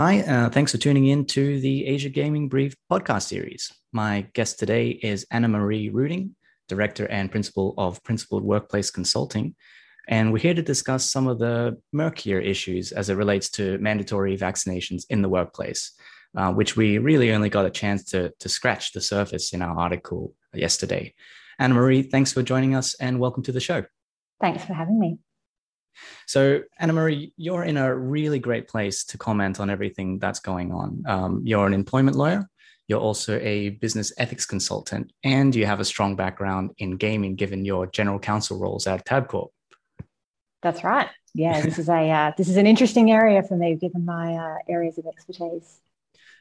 Hi, uh, thanks for tuning in to the Asia Gaming Brief podcast series. My guest today is Anna Marie Ruding, Director and Principal of Principled Workplace Consulting. And we're here to discuss some of the murkier issues as it relates to mandatory vaccinations in the workplace, uh, which we really only got a chance to, to scratch the surface in our article yesterday. Anna Marie, thanks for joining us and welcome to the show. Thanks for having me. So, Anna Marie, you're in a really great place to comment on everything that's going on. Um, you're an employment lawyer, you're also a business ethics consultant, and you have a strong background in gaming given your general counsel roles at Tabcorp. That's right. Yeah, this is a uh, this is an interesting area for me given my uh, areas of expertise.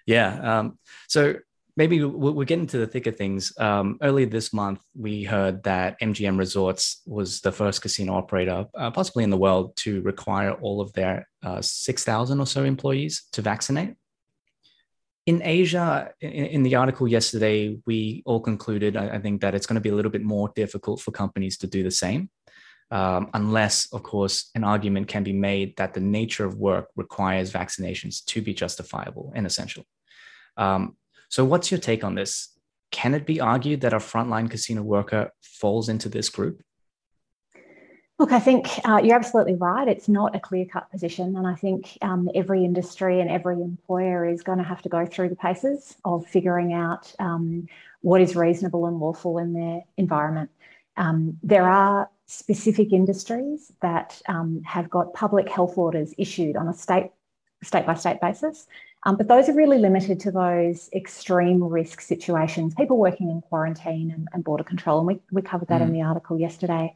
Yeah. Um, so maybe we'll, we'll, get into the thick of things. Um, earlier this month, we heard that MGM Resorts was the first casino operator, uh, possibly in the world, to require all of their uh, 6,000 or so employees to vaccinate. In Asia, in, in, the article yesterday, we all concluded, I, I think, that it's going to be a little bit more difficult for companies to do the same. Um, unless, of course, an argument can be made that the nature of work requires vaccinations to be justifiable and essential. Um, so, what's your take on this? Can it be argued that a frontline casino worker falls into this group? Look, I think uh, you're absolutely right. It's not a clear cut position. And I think um, every industry and every employer is going to have to go through the paces of figuring out um, what is reasonable and lawful in their environment. Um, there are specific industries that um, have got public health orders issued on a state state by state basis. Um, but those are really limited to those extreme risk situations, people working in quarantine and, and border control. And we, we covered that mm. in the article yesterday.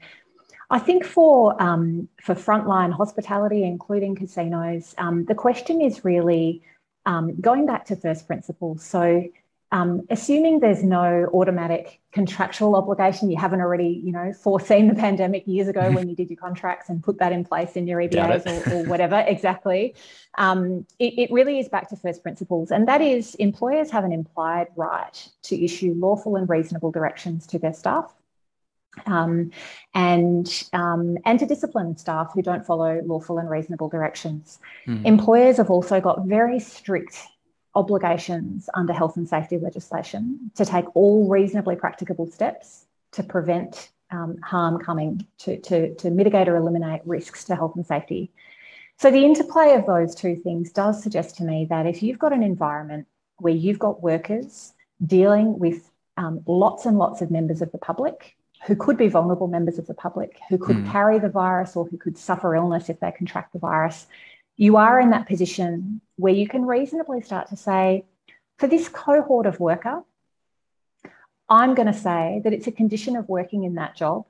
I think for um, for frontline hospitality, including casinos, um, the question is really um, going back to first principles. So um, assuming there's no automatic contractual obligation, you haven't already, you know, foreseen the pandemic years ago when you did your contracts and put that in place in your EBAs or, or, whatever, exactly. Um, it, it really is back to first principles, and that is employers have an implied right to issue lawful and reasonable directions to their staff. Um, and um, and to discipline staff who don't follow lawful and reasonable directions. Mm. Employers have also got very strict obligations under health and safety legislation to take all reasonably practicable steps to prevent um, harm coming, to, to, to mitigate or eliminate risks to health and safety. So, the interplay of those two things does suggest to me that if you've got an environment where you've got workers dealing with um, lots and lots of members of the public who could be vulnerable members of the public, who could mm. carry the virus or who could suffer illness if they contract the virus, you are in that position where you can reasonably start to say, for this cohort of worker, I'm going to say that it's a condition of working in that job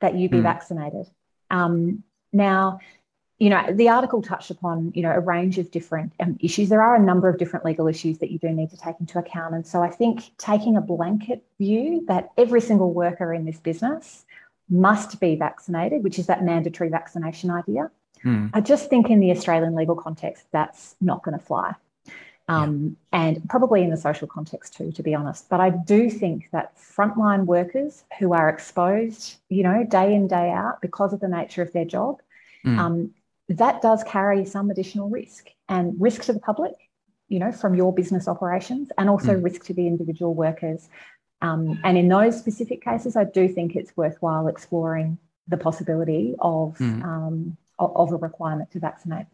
that you be mm. vaccinated. Um, now, you know, the article touched upon, you know, a range of different um, issues. There are a number of different legal issues that you do need to take into account. And so I think taking a blanket view that every single worker in this business must be vaccinated, which is that mandatory vaccination idea, Hmm. I just think in the Australian legal context, that's not going to fly. Um, yeah. And probably in the social context too, to be honest. But I do think that frontline workers who are exposed, you know, day in, day out because of the nature of their job, mm. um, that does carry some additional risk and risk to the public, you know, from your business operations and also mm. risk to the individual workers. Um, and in those specific cases, I do think it's worthwhile exploring the possibility of mm of a requirement to vaccinate.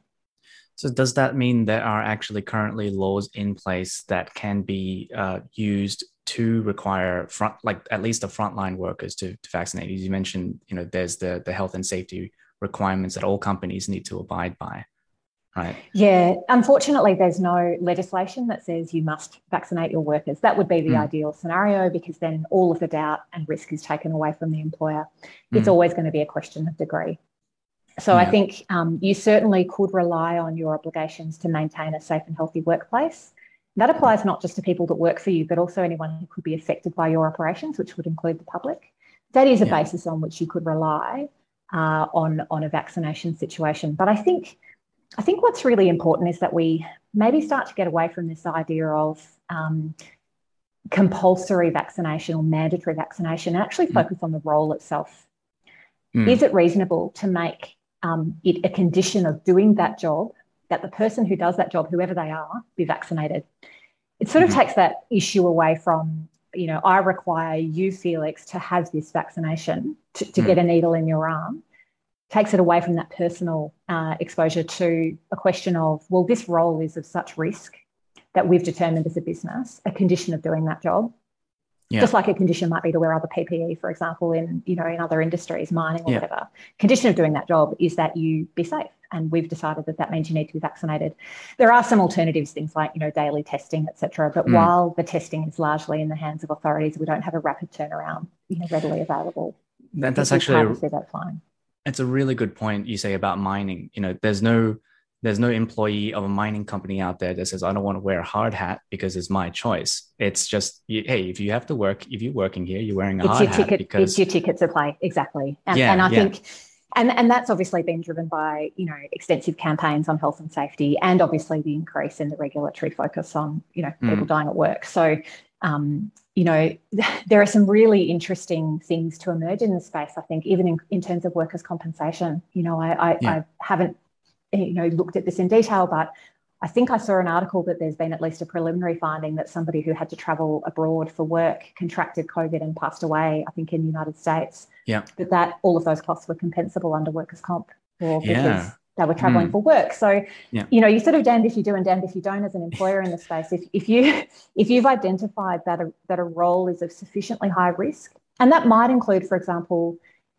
So, does that mean there are actually currently laws in place that can be uh, used to require front, like at least the frontline workers to, to vaccinate? As you mentioned, you know, there's the the health and safety requirements that all companies need to abide by. Right. Yeah, unfortunately, there's no legislation that says you must vaccinate your workers. That would be the mm. ideal scenario because then all of the doubt and risk is taken away from the employer. It's mm. always going to be a question of degree. So yeah. I think um, you certainly could rely on your obligations to maintain a safe and healthy workplace. That applies not just to people that work for you, but also anyone who could be affected by your operations, which would include the public. That is a yeah. basis on which you could rely uh, on on a vaccination situation. But I think I think what's really important is that we maybe start to get away from this idea of um, compulsory vaccination or mandatory vaccination and actually mm. focus mm. on the role itself. Mm. Is it reasonable to make um, it a condition of doing that job that the person who does that job, whoever they are, be vaccinated. It sort of mm-hmm. takes that issue away from, you know, I require you, Felix, to have this vaccination to, to mm. get a needle in your arm. Takes it away from that personal uh, exposure to a question of, well, this role is of such risk that we've determined as a business a condition of doing that job yeah. Just like a condition might be to wear other PPE, for example, in you know in other industries, mining or yeah. whatever. Condition of doing that job is that you be safe, and we've decided that that means you need to be vaccinated. There are some alternatives, things like you know daily testing, etc. But mm. while the testing is largely in the hands of authorities, we don't have a rapid turnaround, you know, readily available. That, that's actually a, that fine. It's a really good point you say about mining. You know, there's no there's no employee of a mining company out there that says i don't want to wear a hard hat because it's my choice it's just hey if you have to work if you're working here you're wearing a it's hard your ticket, hat because it's your ticket to play exactly and, yeah, and i yeah. think and, and that's obviously been driven by you know extensive campaigns on health and safety and obviously the increase in the regulatory focus on you know people mm. dying at work so um, you know there are some really interesting things to emerge in the space i think even in, in terms of workers compensation you know i, I, yeah. I haven't you know looked at this in detail, but I think I saw an article that there's been at least a preliminary finding that somebody who had to travel abroad for work contracted COVID and passed away. I think in the United States. Yeah. But that all of those costs were compensable under workers' comp, or because yeah. they were traveling mm. for work. So, yeah. you know, you sort of damned if you do and damned if you don't as an employer in the space. If if you if you've identified that a, that a role is of sufficiently high risk, and that might include, for example,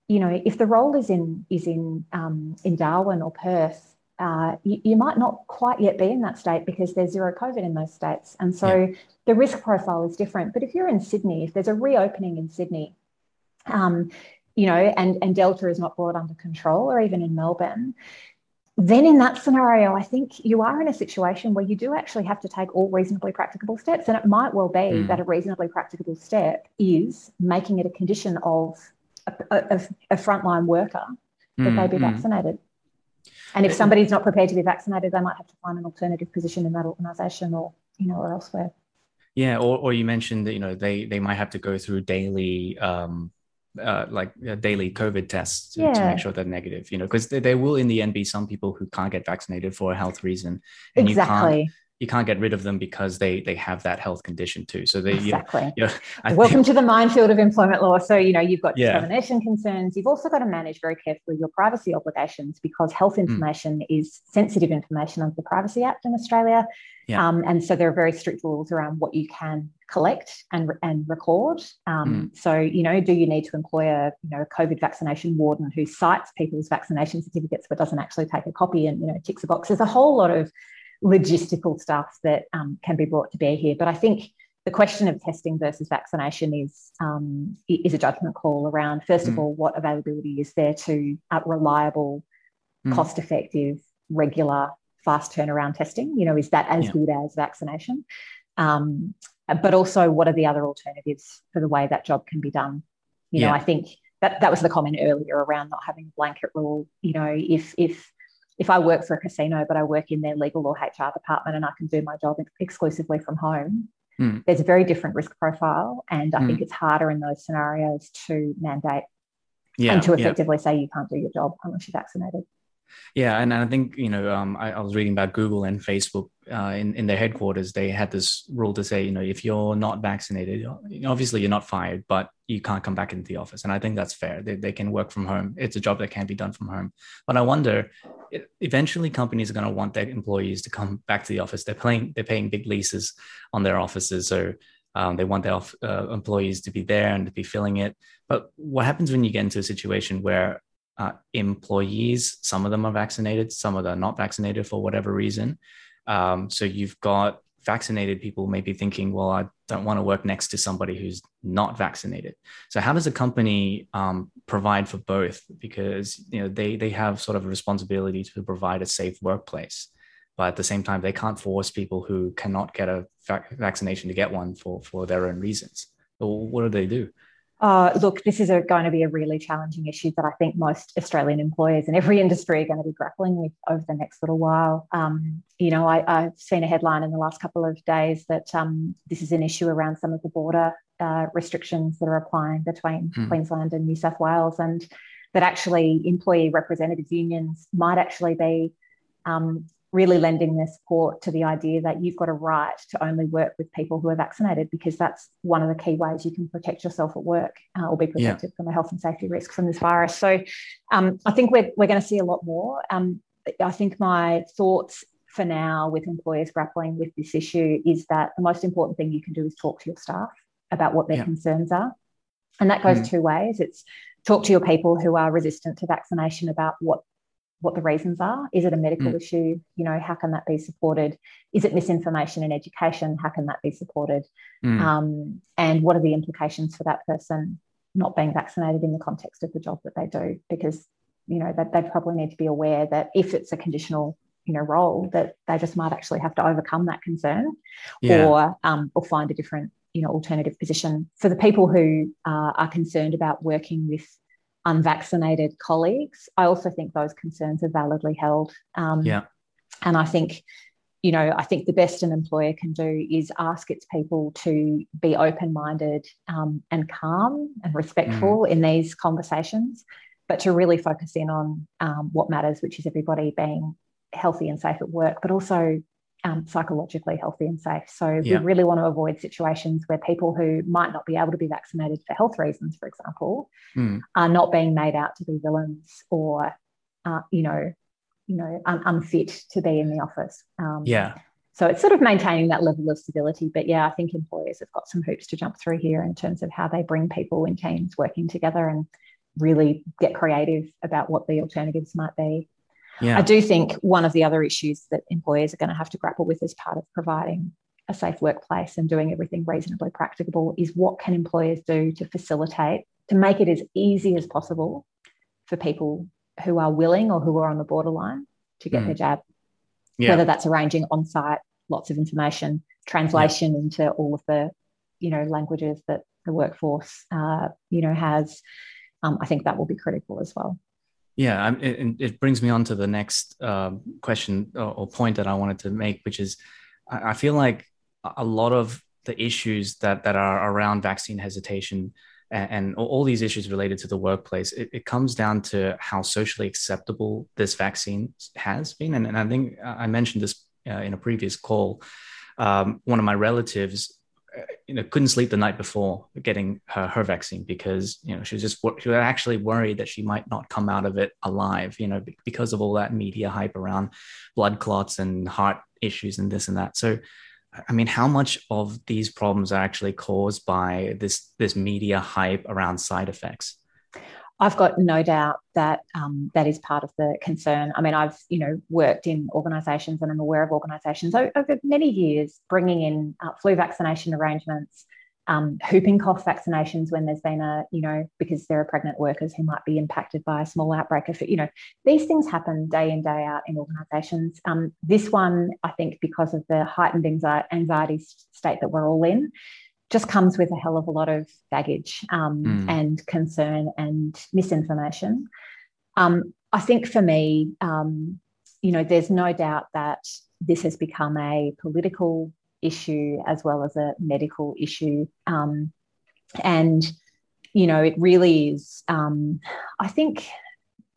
you know, if the role is in is in um, in Darwin or Perth uh, you, you, might not quite yet be in that state because there's zero COVID in those states. And so yeah. the risk profile is different. But if you're in Sydney, if there's a reopening in Sydney, um, you know, and, and Delta is not brought under control, or even in Melbourne, then in that scenario, I think you are in a situation where you do actually have to take all reasonably practicable steps. And it might well be mm. that a reasonably practicable step is making it a condition of a, a, a frontline worker that mm, they be mm. vaccinated. And if somebody's not prepared to be vaccinated, they might have to find an alternative position in that organisation or you know or elsewhere. Yeah, or, or you mentioned that you know they they might have to go through daily um, uh, like uh, daily COVID tests to, yeah. to, make sure they're negative. You know, because there, there, will in the end be some people who can't get vaccinated for a health reason, and exactly. you can't you can't get rid of them because they they have that health condition too. So they exactly. You know, Welcome think, to the minefield of employment law. So you know you've got yeah. discrimination concerns. You've also got to manage very carefully your privacy obligations because health hmm. information mm. is sensitive information under the Privacy Act in Australia. Yeah. Um, and so there are very strict rules around what you can collect and, and record. Um, mm. So, you know, do you need to employ a, you know, a COVID vaccination warden who sights people's vaccination certificates but doesn't actually take a copy and, you know, ticks a box? There's a whole lot of logistical stuff that um, can be brought to bear here. But I think the question of testing versus vaccination is um, is a judgment call around first of mm. all what availability is there to uh, reliable, mm. cost effective, regular, fast turnaround testing. You know, is that as yeah. good as vaccination? Um, but also, what are the other alternatives for the way that job can be done? You yeah. know, I think that that was the comment earlier around not having a blanket rule. You know, if if if I work for a casino, but I work in their legal or HR department and I can do my job exclusively from home, mm. there's a very different risk profile. And I mm. think it's harder in those scenarios to mandate yeah, and to effectively yeah. say you can't do your job unless you're vaccinated. Yeah, and I think you know, um, I, I, was reading about Google and Facebook uh, in in their headquarters. They had this rule to say, you know, if you're not vaccinated, obviously you're not fired, but you can't come back into the office. And I think that's fair. They they can work from home. It's a job that can't be done from home. But I wonder, eventually companies are going to want their employees to come back to the office. They're paying they're paying big leases on their offices, so um, they want their uh, employees to be there and to be filling it. But what happens when you get into a situation where uh, employees. Some of them are vaccinated, some of them are not vaccinated for whatever reason. Um, so you've got vaccinated people maybe thinking, well, I don't want to work next to somebody who's not vaccinated. So how does a company um, provide for both? Because you know they they have sort of a responsibility to provide a safe workplace, but at the same time they can't force people who cannot get a vac- vaccination to get one for for their own reasons. So what do they do? Uh, look, this is a, going to be a really challenging issue that I think most Australian employers in every industry are going to be grappling with over the next little while. Um, you know, I, have seen a headline in the last couple of days that um, this is an issue around some of the border uh, restrictions that are applying between hmm. Queensland and New South Wales, and that actually employee representatives unions might actually be um, really lending their support to the idea that you've got a right to only work with people who are vaccinated because that's one of the key ways you can protect yourself at work uh, or be protected yeah. from a health and safety risk from this virus. So um, I think we're, we're going to see a lot more. Um, I think my thoughts for now with employers grappling with this issue is that the most important thing you can do is talk to your staff about what their yeah. concerns are. And that goes mm. two ways. It's talk to your people who are resistant to vaccination about what what the reasons are. Is it a medical mm. issue? You know, how can that be supported? Is it misinformation in education? How can that be supported? Mm. Um, and what are the implications for that person not being vaccinated in the context of the job that they do? Because you know that they probably need to be aware that if it's a conditional you know role, that they just might actually have to overcome that concern, yeah. or um, or find a different you know alternative position. For the people who uh, are concerned about working with unvaccinated colleagues, I also think those concerns are validly held. Um, yeah. And I think, you know, I think the best an employer can do is ask its people to be open minded um, and calm and respectful mm. in these conversations, but to really focus in on um, what matters, which is everybody being healthy and safe at work, but also um, psychologically healthy and safe. So yeah. we really want to avoid situations where people who might not be able to be vaccinated for health reasons, for example, mm. are not being made out to be villains or, uh, you know, you know, un- unfit to be in the office. Um, yeah. So it's sort of maintaining that level of stability. But yeah, I think employers have got some hoops to jump through here in terms of how they bring people in teams working together and really get creative about what the alternatives might be. Yeah. I do think one of the other issues that employers are going to have to grapple with as part of providing a safe workplace and doing everything reasonably practicable is what can employers do to facilitate, to make it as easy as possible for people who are willing or who are on the borderline to get mm. their jab. Yeah. Whether that's arranging on site, lots of information, translation yeah. into all of the, you know, languages that the workforce, uh, you know, has. Um, I think that will be critical as well. Yeah, it, it, brings me on to the next uh, question or, or, point that I wanted to make, which is I, I feel like a lot of the issues that that are around vaccine hesitation and, and all these issues related to the workplace, it, it, comes down to how socially acceptable this vaccine has been. And, and I think I mentioned this uh, in a previous call. Um, one of my relatives you know couldn't sleep the night before getting her, her vaccine because you know she was just she was actually worried that she might not come out of it alive you know because of all that media hype around blood clots and heart issues and this and that. So i mean how much of these problems are actually caused by this this media hype around side effects I've got no doubt that um, that is part of the concern. I mean, I've you know worked in organisations and I'm aware of organisations over many years bringing in uh, flu vaccination arrangements, um, whooping cough vaccinations when there's been a you know because there are pregnant workers who might be impacted by a small outbreak of you know these things happen day in day out in organisations. Um, this one, I think, because of the heightened anxiety state that we're all in just comes with a hell of a lot of baggage um, mm. and concern and misinformation. Um, I think for me, um, you know, there's no doubt that this has become a political issue as well as a medical issue. Um, and, you know, it really is, um, I think,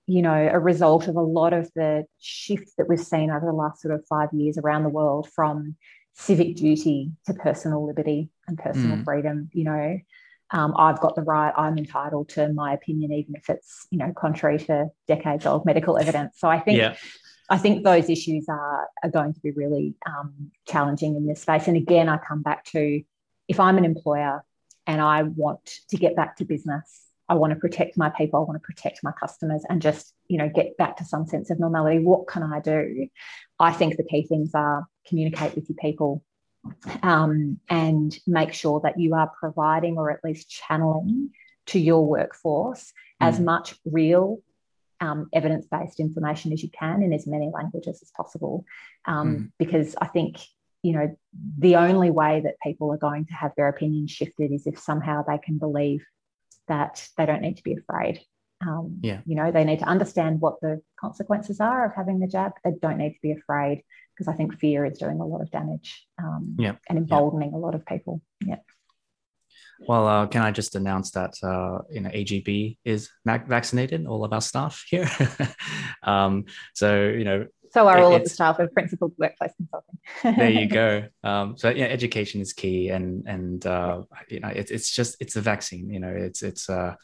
you know, a result of a lot of the shifts that we've seen over the last sort of five years around the world from civic duty to personal liberty and personal mm. freedom. You know, um, I've got the right, I'm entitled to my opinion, even if it's, you know, contrary to decades old medical evidence. So I think. Yeah. I think those issues are, are going to be really um, challenging in this space. And again, I come back to if I'm an employer and I want to get back to business, I want to protect my people, I want to protect my customers and just, you know, get back to some sense of normality. What can I do? I think the key things are communicate with your people um, and make sure that you are providing or at least channeling to your workforce mm. as much real um, evidence based information as you can in as many languages as possible. Um, mm. Because I think, you know, the only way that people are going to have their opinions shifted is if somehow they can believe that they don't need to be afraid. Um, yeah. You know, they need to understand what the consequences are of having the jab. They don't need to be afraid because I think fear is doing a lot of damage um, yeah. and emboldening yeah. a lot of people. Yeah. Well, uh, can I just announce that uh, you know AGB is vaccinated, all of our staff here. um, so you know So are all of the staff of Principled Workplace Consulting. there you go. Um, so yeah, education is key, and and uh, you know it's it's just it's a vaccine. You know, it's it's uh,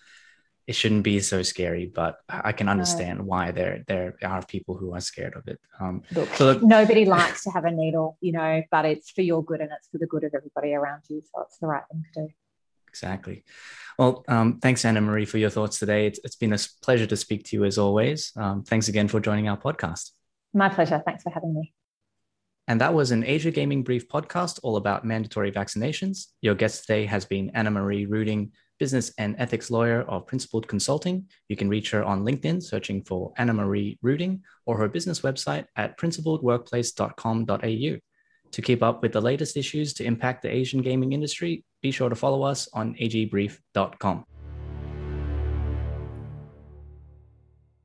it shouldn't be so scary, but I can understand no. why there there are people who are scared of it. Um, look, so look, nobody likes to have a needle, you know, but it's for your good and it's for the good of everybody around you. So it's the right thing to do. Exactly. Well, um, thanks, Anna Marie, for your thoughts today. It's, it's been a pleasure to speak to you as always. Um, thanks again for joining our podcast. My pleasure. Thanks for having me. And that was an Asia Gaming Brief podcast all about mandatory vaccinations. Your guest today has been Anna Marie Ruding business and ethics lawyer of Principled Consulting. You can reach her on LinkedIn searching for Anna Marie Ruding or her business website at principledworkplace.com.au. To keep up with the latest issues to impact the Asian gaming industry, be sure to follow us on agbrief.com.